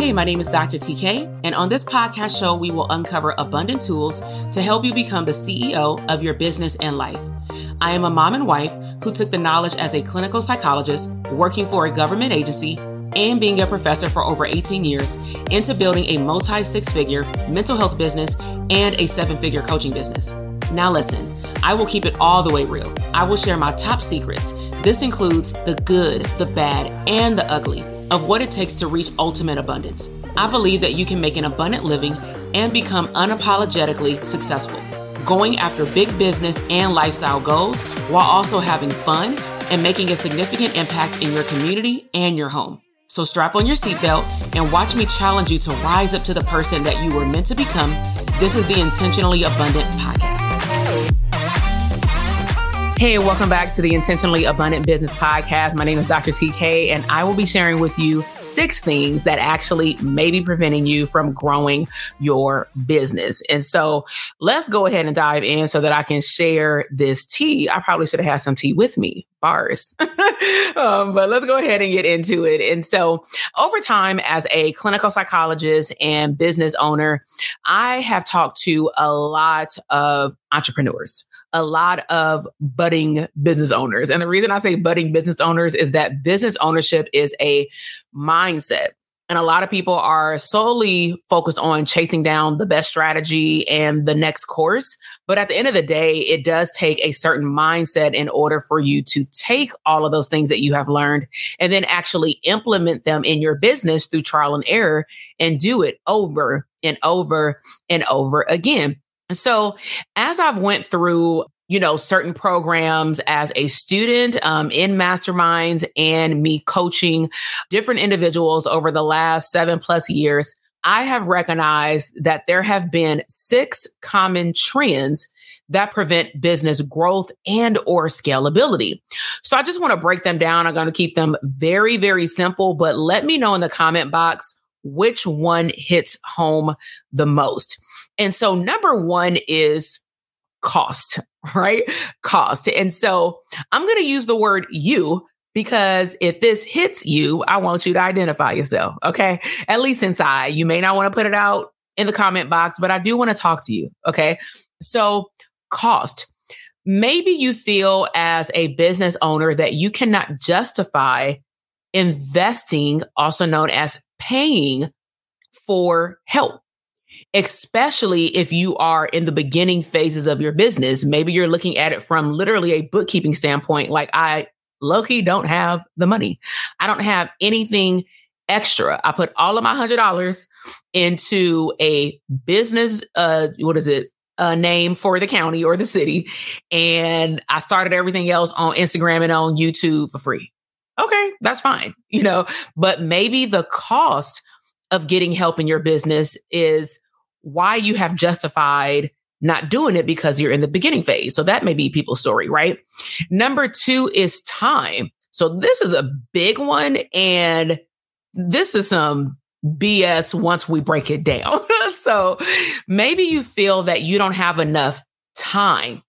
Hey, my name is Dr. TK, and on this podcast show, we will uncover abundant tools to help you become the CEO of your business and life. I am a mom and wife who took the knowledge as a clinical psychologist, working for a government agency, and being a professor for over 18 years into building a multi six figure mental health business and a seven figure coaching business. Now, listen, I will keep it all the way real. I will share my top secrets. This includes the good, the bad, and the ugly of what it takes to reach ultimate abundance. I believe that you can make an abundant living and become unapologetically successful, going after big business and lifestyle goals while also having fun and making a significant impact in your community and your home. So strap on your seatbelt and watch me challenge you to rise up to the person that you were meant to become. This is the Intentionally Abundant Podcast. Hey, welcome back to the Intentionally Abundant Business Podcast. My name is Dr. TK, and I will be sharing with you six things that actually may be preventing you from growing your business. And so let's go ahead and dive in so that I can share this tea. I probably should have had some tea with me, bars. um, but let's go ahead and get into it. And so, over time, as a clinical psychologist and business owner, I have talked to a lot of entrepreneurs, a lot of budding business owners. And the reason I say budding business owners is that business ownership is a mindset. And a lot of people are solely focused on chasing down the best strategy and the next course. But at the end of the day, it does take a certain mindset in order for you to take all of those things that you have learned and then actually implement them in your business through trial and error and do it over and over and over again. So as I've went through you know, certain programs as a student um, in masterminds and me coaching different individuals over the last seven plus years, I have recognized that there have been six common trends that prevent business growth and or scalability. So I just want to break them down. I'm going to keep them very, very simple, but let me know in the comment box which one hits home the most. And so number one is cost, right? Cost. And so I'm going to use the word you because if this hits you, I want you to identify yourself. Okay. At least inside. You may not want to put it out in the comment box, but I do want to talk to you. Okay. So, cost. Maybe you feel as a business owner that you cannot justify investing, also known as paying for help especially if you are in the beginning phases of your business. Maybe you're looking at it from literally a bookkeeping standpoint, like I Loki don't have the money. I don't have anything extra. I put all of my hundred dollars into a business, uh, what is it? A name for the county or the city. And I started everything else on Instagram and on YouTube for free. Okay, that's fine, you know, but maybe the cost of getting help in your business is why you have justified not doing it because you're in the beginning phase. So that may be people's story, right? Number two is time. So this is a big one. And this is some BS once we break it down. so maybe you feel that you don't have enough time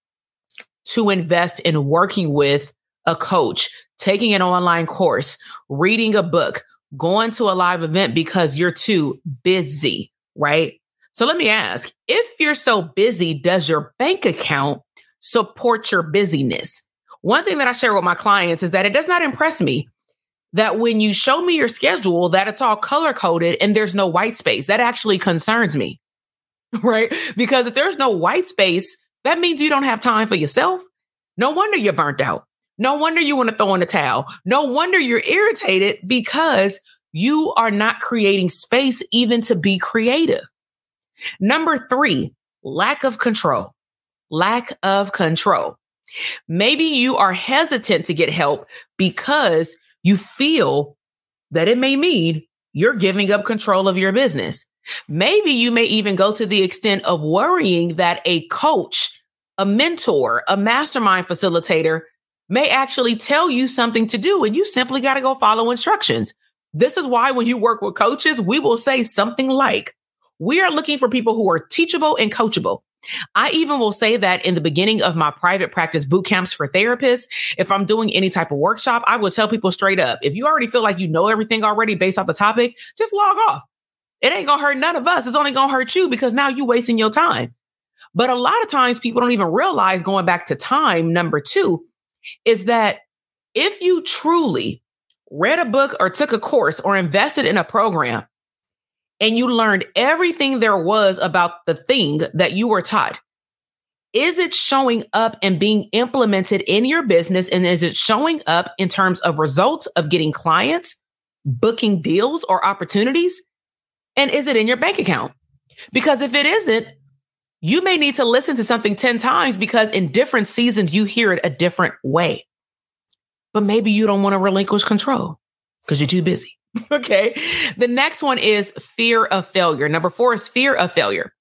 to invest in working with a coach, taking an online course, reading a book, going to a live event because you're too busy, right? So let me ask if you're so busy, does your bank account support your busyness? One thing that I share with my clients is that it does not impress me that when you show me your schedule that it's all color coded and there's no white space. That actually concerns me. Right? Because if there's no white space, that means you don't have time for yourself. No wonder you're burnt out. No wonder you want to throw in the towel. No wonder you're irritated because you are not creating space even to be creative. Number three, lack of control. Lack of control. Maybe you are hesitant to get help because you feel that it may mean you're giving up control of your business. Maybe you may even go to the extent of worrying that a coach, a mentor, a mastermind facilitator may actually tell you something to do and you simply got to go follow instructions. This is why when you work with coaches, we will say something like, we are looking for people who are teachable and coachable. I even will say that in the beginning of my private practice boot camps for therapists, if I'm doing any type of workshop, I will tell people straight up, if you already feel like you know everything already based off the topic, just log off. It ain't gonna hurt none of us. It's only gonna hurt you because now you're wasting your time. But a lot of times people don't even realize going back to time, number two, is that if you truly read a book or took a course or invested in a program and you learned everything there was about the thing that you were taught, is it showing up and being implemented in your business? And is it showing up in terms of results of getting clients, booking deals or opportunities? And is it in your bank account? Because if it isn't, you may need to listen to something 10 times because in different seasons, you hear it a different way. But maybe you don't want to relinquish control because you're too busy. okay. The next one is fear of failure. Number four is fear of failure.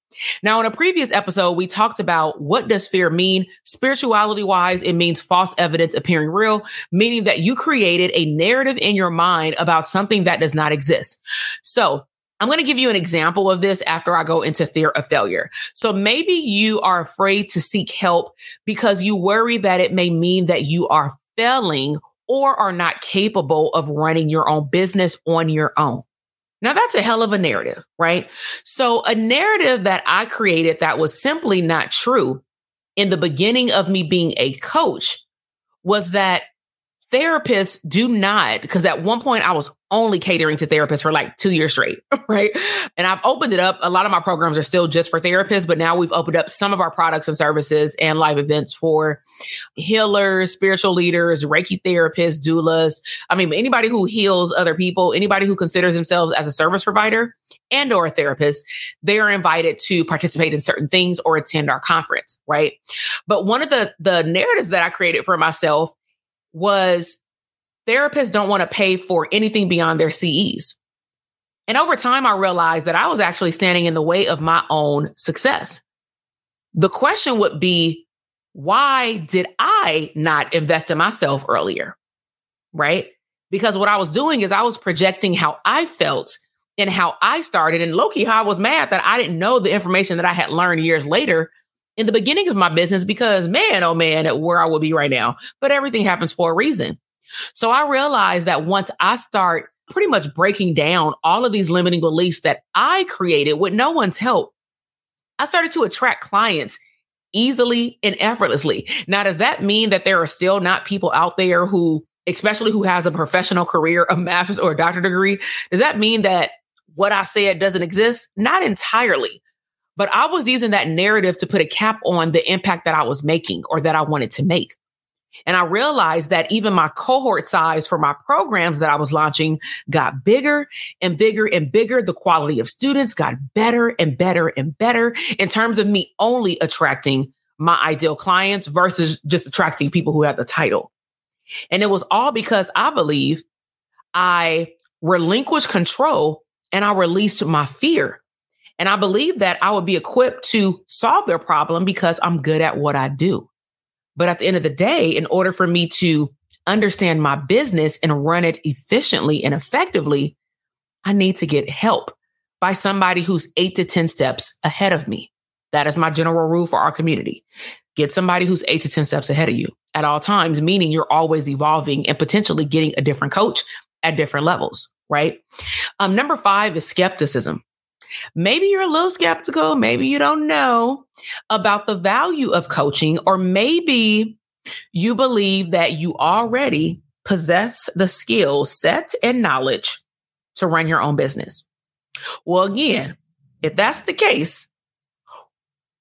Now, in a previous episode, we talked about what does fear mean? Spirituality wise, it means false evidence appearing real, meaning that you created a narrative in your mind about something that does not exist. So I'm going to give you an example of this after I go into fear of failure. So maybe you are afraid to seek help because you worry that it may mean that you are failing or are not capable of running your own business on your own. Now that's a hell of a narrative, right? So a narrative that I created that was simply not true in the beginning of me being a coach was that therapists do not, because at one point I was only catering to therapists for like two years straight, right? And I've opened it up. A lot of my programs are still just for therapists, but now we've opened up some of our products and services and live events for healers, spiritual leaders, Reiki therapists, doulas. I mean, anybody who heals other people, anybody who considers themselves as a service provider and or a therapist, they are invited to participate in certain things or attend our conference, right? But one of the the narratives that I created for myself was therapists don't want to pay for anything beyond their CEs. And over time, I realized that I was actually standing in the way of my own success. The question would be, why did I not invest in myself earlier? Right? Because what I was doing is I was projecting how I felt and how I started. And Loki, I was mad that I didn't know the information that I had learned years later in the beginning of my business because man, oh man, where I would be right now. But everything happens for a reason. So I realized that once I start pretty much breaking down all of these limiting beliefs that I created with no one's help, I started to attract clients easily and effortlessly. Now, does that mean that there are still not people out there who, especially who has a professional career, a master's or a doctorate degree? Does that mean that what I said doesn't exist? Not entirely. But I was using that narrative to put a cap on the impact that I was making or that I wanted to make. And I realized that even my cohort size for my programs that I was launching got bigger and bigger and bigger. The quality of students got better and better and better in terms of me only attracting my ideal clients versus just attracting people who had the title. And it was all because I believe I relinquished control and I released my fear. And I believe that I would be equipped to solve their problem because I'm good at what I do. But at the end of the day, in order for me to understand my business and run it efficiently and effectively, I need to get help by somebody who's eight to 10 steps ahead of me. That is my general rule for our community. Get somebody who's eight to 10 steps ahead of you at all times, meaning you're always evolving and potentially getting a different coach at different levels, right? Um, number five is skepticism. Maybe you're a little skeptical. Maybe you don't know about the value of coaching, or maybe you believe that you already possess the skill set and knowledge to run your own business. Well, again, if that's the case,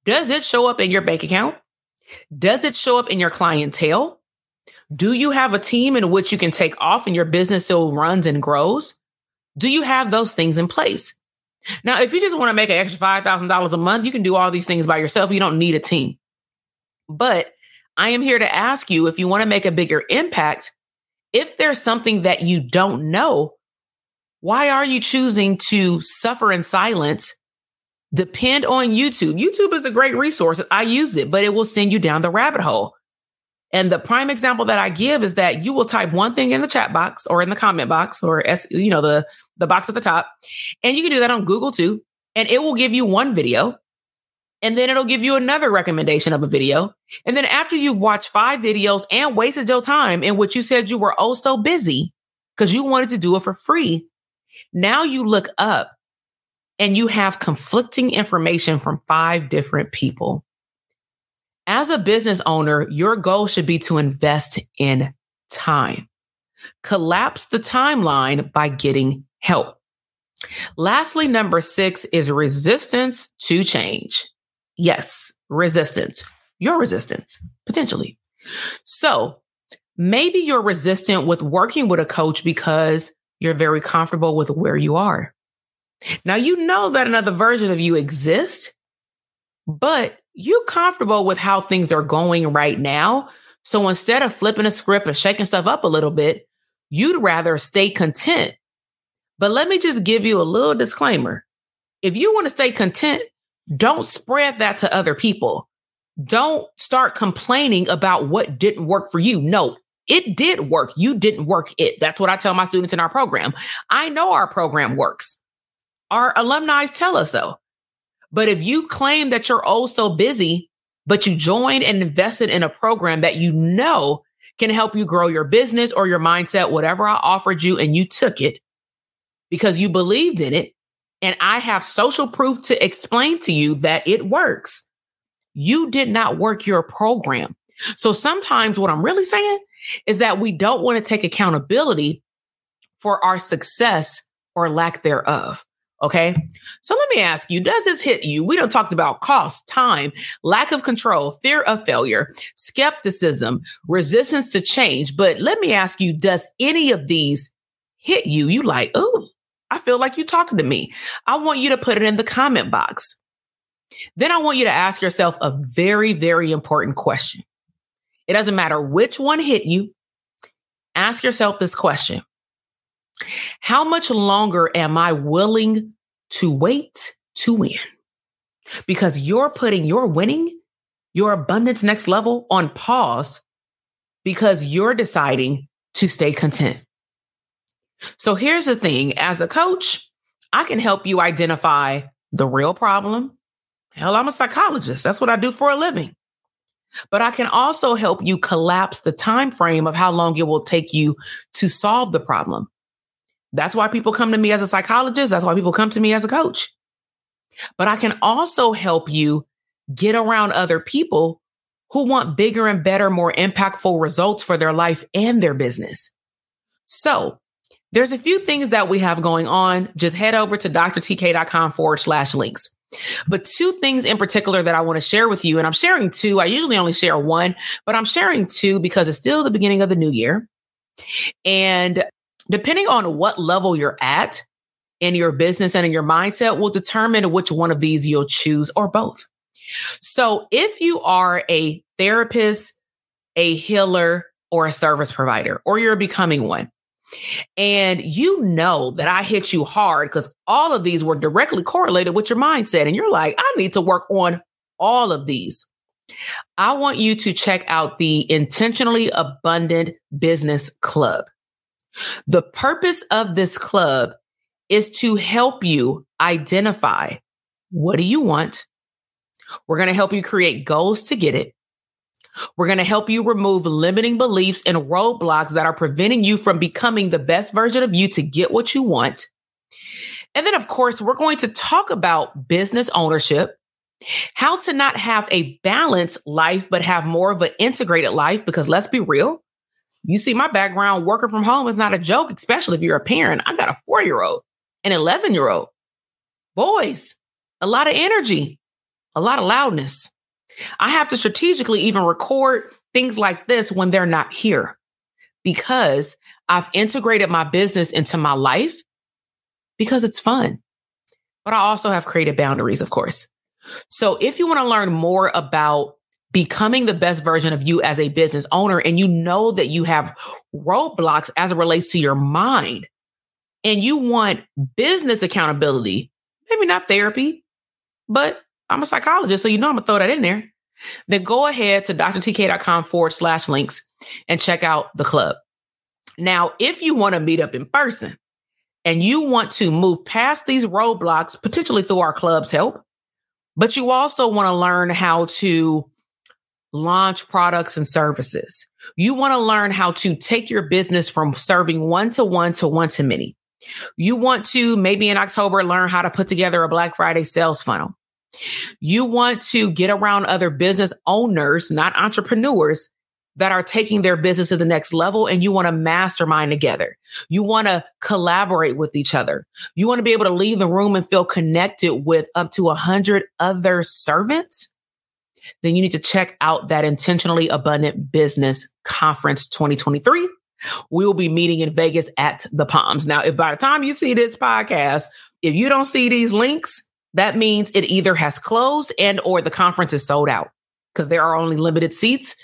does it show up in your bank account? Does it show up in your clientele? Do you have a team in which you can take off and your business still runs and grows? Do you have those things in place? Now, if you just want to make an extra $5,000 a month, you can do all these things by yourself. You don't need a team. But I am here to ask you if you want to make a bigger impact, if there's something that you don't know, why are you choosing to suffer in silence? Depend on YouTube. YouTube is a great resource. I use it, but it will send you down the rabbit hole. And the prime example that I give is that you will type one thing in the chat box or in the comment box or you know the the box at the top. And you can do that on Google too. And it will give you one video. And then it'll give you another recommendation of a video. And then after you've watched five videos and wasted your time in which you said you were oh so busy because you wanted to do it for free, now you look up and you have conflicting information from five different people. As a business owner, your goal should be to invest in time. Collapse the timeline by getting help. Lastly, number six is resistance to change. Yes, resistance. Your resistance, potentially. So maybe you're resistant with working with a coach because you're very comfortable with where you are. Now, you know that another version of you exists, but you're comfortable with how things are going right now. So instead of flipping a script and shaking stuff up a little bit, you'd rather stay content. But let me just give you a little disclaimer. If you want to stay content, don't spread that to other people. Don't start complaining about what didn't work for you. No, it did work. You didn't work it. That's what I tell my students in our program. I know our program works. Our alumni tell us so. But if you claim that you're oh so busy, but you joined and invested in a program that you know can help you grow your business or your mindset, whatever I offered you, and you took it because you believed in it, and I have social proof to explain to you that it works, you did not work your program. So sometimes what I'm really saying is that we don't want to take accountability for our success or lack thereof. Okay. So let me ask you, does this hit you? We don't talked about cost, time, lack of control, fear of failure, skepticism, resistance to change. But let me ask you, does any of these hit you? You like, oh, I feel like you're talking to me. I want you to put it in the comment box. Then I want you to ask yourself a very, very important question. It doesn't matter which one hit you. Ask yourself this question How much longer am I willing to wait to win? Because you're putting your winning, your abundance next level on pause because you're deciding to stay content. So here's the thing as a coach, I can help you identify the real problem. Hell, I'm a psychologist. That's what I do for a living. But I can also help you collapse the time frame of how long it will take you to solve the problem. That's why people come to me as a psychologist. That's why people come to me as a coach. But I can also help you get around other people who want bigger and better, more impactful results for their life and their business. So there's a few things that we have going on. Just head over to drtk.com forward slash links. But two things in particular that I want to share with you, and I'm sharing two. I usually only share one, but I'm sharing two because it's still the beginning of the new year. And depending on what level you're at in your business and in your mindset will determine which one of these you'll choose or both. So if you are a therapist, a healer, or a service provider, or you're becoming one, and you know that I hit you hard because all of these were directly correlated with your mindset. And you're like, I need to work on all of these. I want you to check out the Intentionally Abundant Business Club. The purpose of this club is to help you identify what do you want? We're going to help you create goals to get it. We're going to help you remove limiting beliefs and roadblocks that are preventing you from becoming the best version of you to get what you want. And then, of course, we're going to talk about business ownership, how to not have a balanced life, but have more of an integrated life. Because let's be real, you see, my background working from home is not a joke, especially if you're a parent. I got a four year old, an 11 year old, boys, a lot of energy, a lot of loudness. I have to strategically even record things like this when they're not here because I've integrated my business into my life because it's fun. But I also have created boundaries, of course. So if you want to learn more about becoming the best version of you as a business owner, and you know that you have roadblocks as it relates to your mind, and you want business accountability, maybe not therapy, but I'm a psychologist, so you know I'm gonna throw that in there. Then go ahead to drtk.com forward slash links and check out the club. Now, if you want to meet up in person and you want to move past these roadblocks, potentially through our club's help, but you also want to learn how to launch products and services. You want to learn how to take your business from serving one to one to one to many. You want to maybe in October learn how to put together a Black Friday sales funnel. You want to get around other business owners, not entrepreneurs, that are taking their business to the next level and you want to mastermind together. You want to collaborate with each other. You want to be able to leave the room and feel connected with up to a hundred other servants. Then you need to check out that intentionally abundant business conference 2023. We will be meeting in Vegas at the Palms. Now, if by the time you see this podcast, if you don't see these links, that means it either has closed and or the conference is sold out because there are only limited seats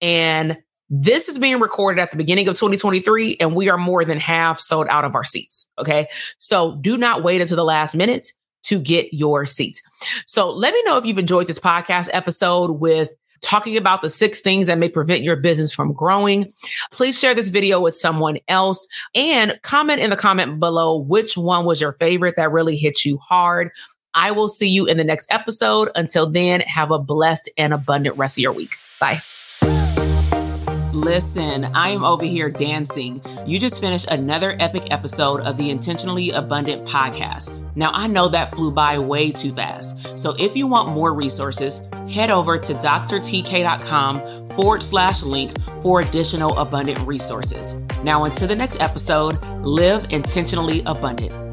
and this is being recorded at the beginning of 2023, and we are more than half sold out of our seats. Okay. So do not wait until the last minute to get your seats. So let me know if you've enjoyed this podcast episode with talking about the six things that may prevent your business from growing. Please share this video with someone else and comment in the comment below which one was your favorite that really hit you hard. I will see you in the next episode. Until then, have a blessed and abundant rest of your week. Bye. Listen, I am over here dancing. You just finished another epic episode of the Intentionally Abundant podcast. Now, I know that flew by way too fast. So if you want more resources, head over to drtk.com forward slash link for additional abundant resources. Now, until the next episode, live intentionally abundant.